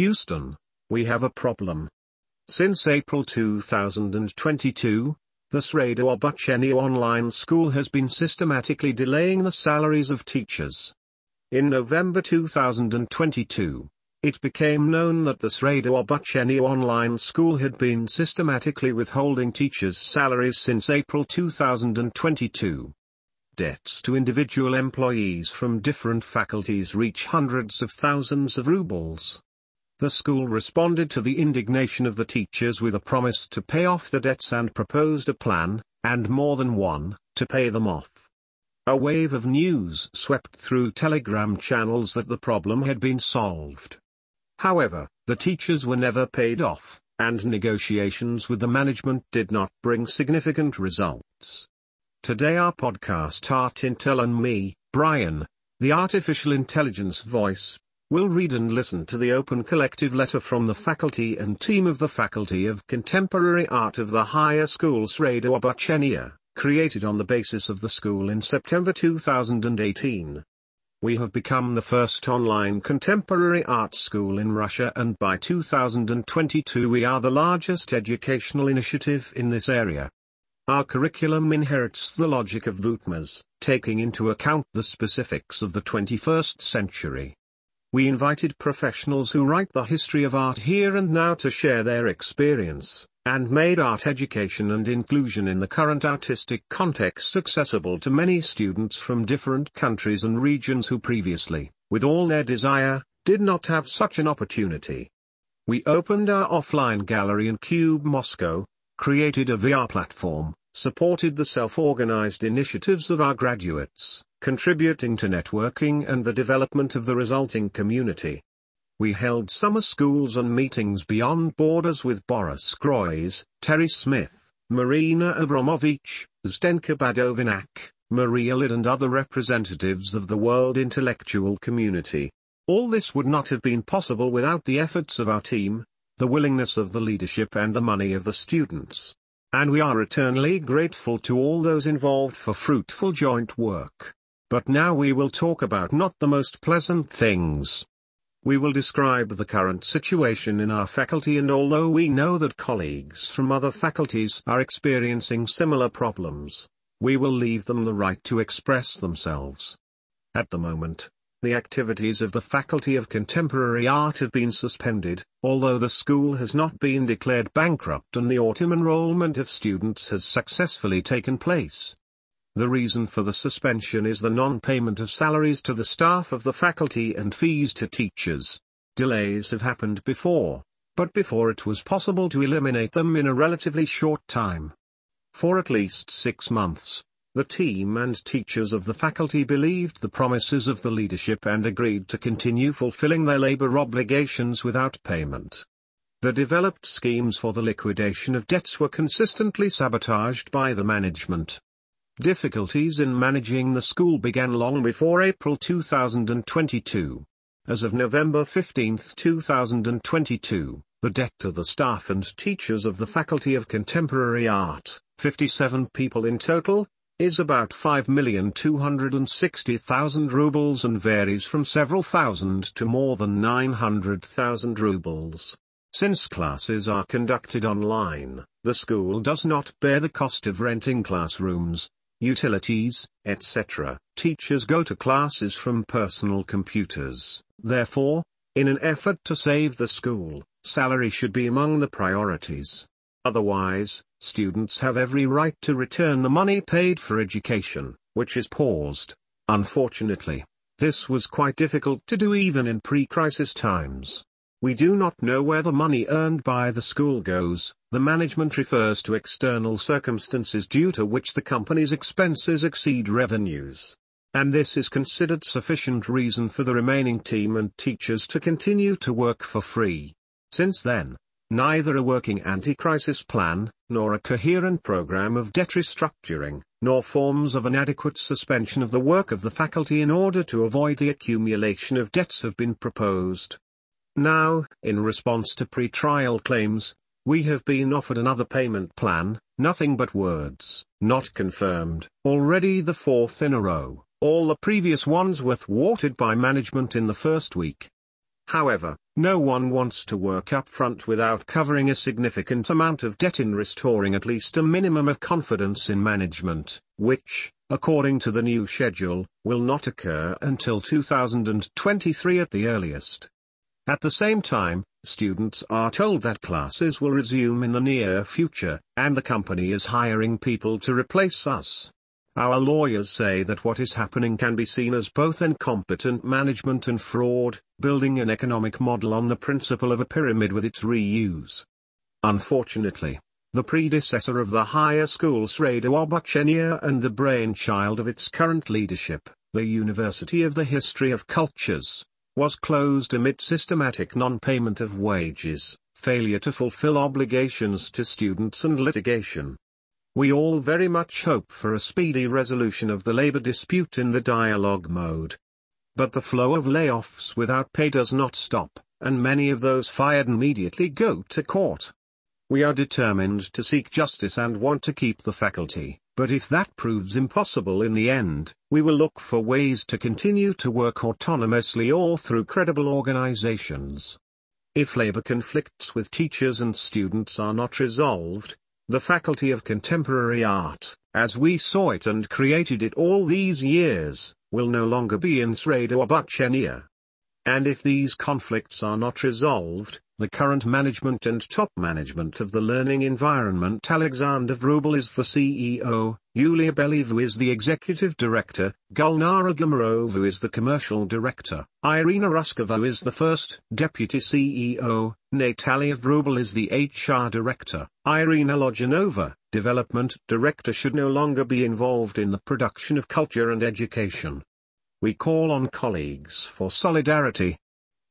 Houston, we have a problem. Since April 2022, the Sreda Obuchenija online school has been systematically delaying the salaries of teachers. In November 2022, it became known that the Sreda Obuchenija online school had been systematically withholding teachers' salaries since April 2022. Debts to individual employees from different faculties reach hundreds of thousands of rubles. The school responded to the indignation of the teachers with a promise to pay off the debts and proposed a plan, and more than one, to pay them off. A wave of news swept through telegram channels that the problem had been solved. However, the teachers were never paid off, and negotiations with the management did not bring significant results. Today our podcast Art Intel and me, Brian, the artificial intelligence voice, will read and listen to the open collective letter from the faculty and team of the Faculty of Contemporary Art of the Higher School Sreda Obuchenija, created on the basis of the school in September 2018. We have become the first online contemporary art school in Russia and by 2022 we are the largest educational initiative in this area. Our curriculum inherits the logic of VKHUTEMAS, taking into account the specifics of the 21st century. We invited professionals who write the history of art here and now to share their experience, and made art education and inclusion in the current artistic context accessible to many students from different countries and regions who previously, with all their desire, did not have such an opportunity. We opened our offline gallery in Cube Moscow, created a VR platform, supported the self-organized initiatives of our graduates, contributing to networking and the development of the resulting community. We held summer schools and meetings beyond borders with Boris Groys, Terry Smith, Marina Abramovich, Zdenka Badovinac, Maria Lind and other representatives of the world intellectual community. All this would not have been possible without the efforts of our team, the willingness of the leadership and the money of the students. And we are eternally grateful to all those involved for fruitful joint work. But now we will talk about not the most pleasant things. We will describe the current situation in our faculty and although we know that colleagues from other faculties are experiencing similar problems, we will leave them the right to express themselves. At the moment, the activities of the Faculty of Contemporary Art have been suspended, although the school has not been declared bankrupt and the autumn enrollment of students has successfully taken place. The reason for the suspension is the non-payment of salaries to the staff of the faculty and fees to teachers. Delays have happened before, but before it was possible to eliminate them in a relatively short time. For at least six months, the team and teachers of the faculty believed the promises of the leadership and agreed to continue fulfilling their labor obligations without payment. The developed schemes for the liquidation of debts were consistently sabotaged by the management. Difficulties in managing the school began long before April 2022. As of November 15, 2022, the debt to the staff and teachers of the Faculty of Contemporary Art, 57 people in total, is about 5,260,000 rubles and varies from several thousand to more than 900,000 rubles. Since classes are conducted online, the school does not bear the cost of renting classrooms, utilities, etc. Teachers go to classes from personal computers. Therefore, in an effort to save the school, salary should be among the priorities. Otherwise, students have every right to return the money paid for education, which is paused. Unfortunately, this was quite difficult to do even in pre-crisis times. We do not know where the money earned by the school goes, the management refers to external circumstances due to which the company's expenses exceed revenues. And this is considered sufficient reason for the remaining team and teachers to continue to work for free. Since then, neither a working anti-crisis plan, nor a coherent program of debt restructuring, nor forms of an adequate suspension of the work of the faculty in order to avoid the accumulation of debts have been proposed. Now, in response to pre-trial claims, we have been offered another payment plan, nothing but words, not confirmed, already the fourth in a row, all the previous ones were thwarted by management in the first week. However, No one wants to work up front without covering a significant amount of debt in restoring at least a minimum of confidence in management, which, according to the new schedule, will not occur until 2023 at the earliest. At the same time, students are told that classes will resume in the near future, and the company is hiring people to replace us. Our lawyers say that what is happening can be seen as both incompetent management and fraud, building an economic model on the principle of a pyramid with its reuse. Unfortunately, the predecessor of the higher school Sreda Obuchenija and the brainchild of its current leadership, the University of the History of Cultures, was closed amid systematic non-payment of wages, failure to fulfill obligations to students and litigation. We all very much hope for a speedy resolution of the labor dispute in the dialogue mode. But the flow of layoffs without pay does not stop, and many of those fired immediately go to court. We are determined to seek justice and want to keep the faculty, but if that proves impossible in the end, we will look for ways to continue to work autonomously or through credible organizations. If labor conflicts with teachers and students are not resolved, the Faculty of Contemporary Art, as we saw it and created it all these years, will no longer be in Sreda Obuchenija. And if these conflicts are not resolved, the current management and top management of the learning environment Alexander Vrubel is the CEO, Yulia Believa is the executive director, Gulnara Gamarova is the commercial director, Irina Ruskova is the first deputy CEO, Natalia Vrubel is the HR director, Irina Lojanova, development director should no longer be involved in the production of culture and education. We call on colleagues for solidarity,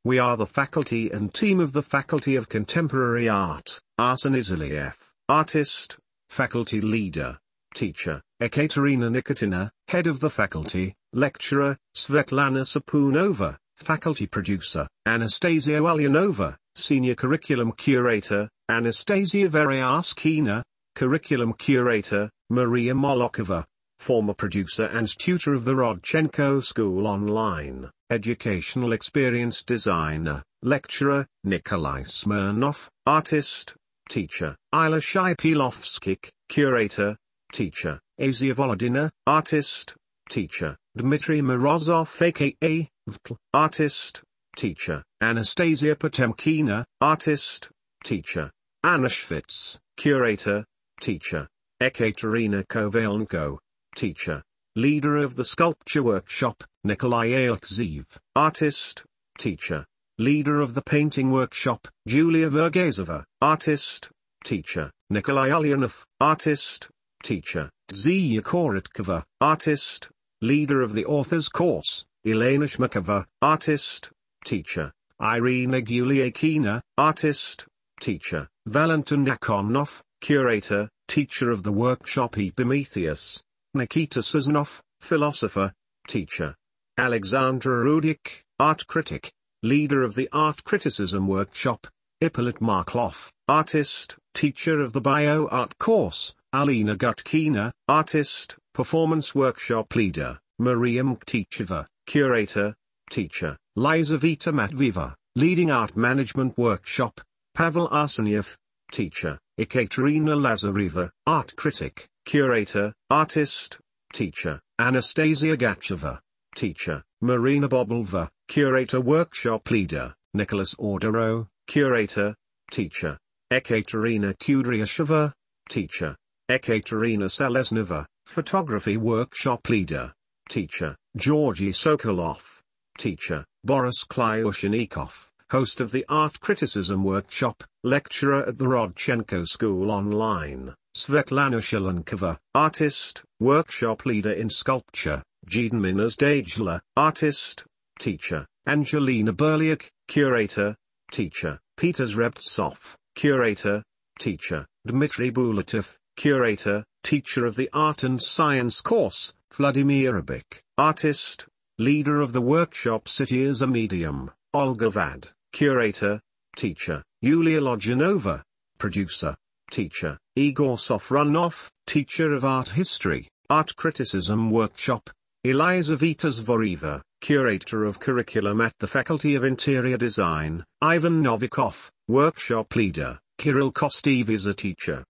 we are the faculty and team of the Faculty of Contemporary Art, Arseny Zhilyaev, artist, faculty leader, teacher, Ekaterina Nikotina, head of the faculty, lecturer, Svetlana Sapunova, faculty producer, Anastasia Ulyanova, senior curriculum curator, Anastasia Veryaskina, curriculum curator, Maria Molokova, former producer and tutor of the Rodchenko School Online, educational experience designer, lecturer, Nikolai Smirnov, artist, teacher, Ilya Shipilovskikh, curator, teacher, Azia Volodina, artist, teacher, Dmitry Morozov aka, VTL, artist, teacher, Anastasia Potemkina, artist, teacher, Anna Schwitz, curator, teacher, Ekaterina Kovalenko, teacher, leader of the sculpture workshop, Nikolai Alexeev, artist, teacher, leader of the painting workshop, Julia Vergazova, artist, teacher, Nikolai Ulyanov, artist, teacher, Zia Korotkova, artist, leader of the author's course, Elena Shmakova, artist, teacher, Irina Guliakina, artist, teacher, Valentin Diaconov, curator, teacher of the workshop Epimetheus, Nikita Sazonov, philosopher, teacher. Alexandra Rudik, art critic, leader of the art criticism workshop. Ippolit Markelov, artist, teacher of the bio art course. Alina Gutkina, artist, performance workshop leader. Maria Mkrtycheva, curator, teacher. Lizaveta Matviva, leading art management workshop. Pavel Arseniev, teacher. Ekaterina Lazareva, art critic curator, artist, teacher, Anastasia Gacheva, teacher, Marina Bobulva, curator workshop leader, Nicholas Ordero, curator, teacher, Ekaterina Kudryasheva, teacher, Ekaterina Selesnova, photography workshop leader, teacher, Georgy Sokolov, teacher, Boris Klyushnikov, host of the Art Criticism Workshop, lecturer at the Rodchenko School Online. Svetlana Shalankova, artist, workshop leader in sculpture, Jedminas Dajla, artist, teacher, Angelina Berliak, curator, teacher, Peter Zrebtsov, curator, teacher, Dmitry Bulatov, curator, teacher of the art and science course, Vladimir Abik, artist, leader of the workshop City as a Medium, Olga Vad, curator, teacher, Yulia Lojanova, producer, teacher, Igor Sofronov, teacher of art history, art criticism workshop, Elizaveta Zvoreva, Curator of Curriculum at the Faculty of Interior Design, Ivan Novikov, Workshop Leader, Kirill Kostev is a teacher.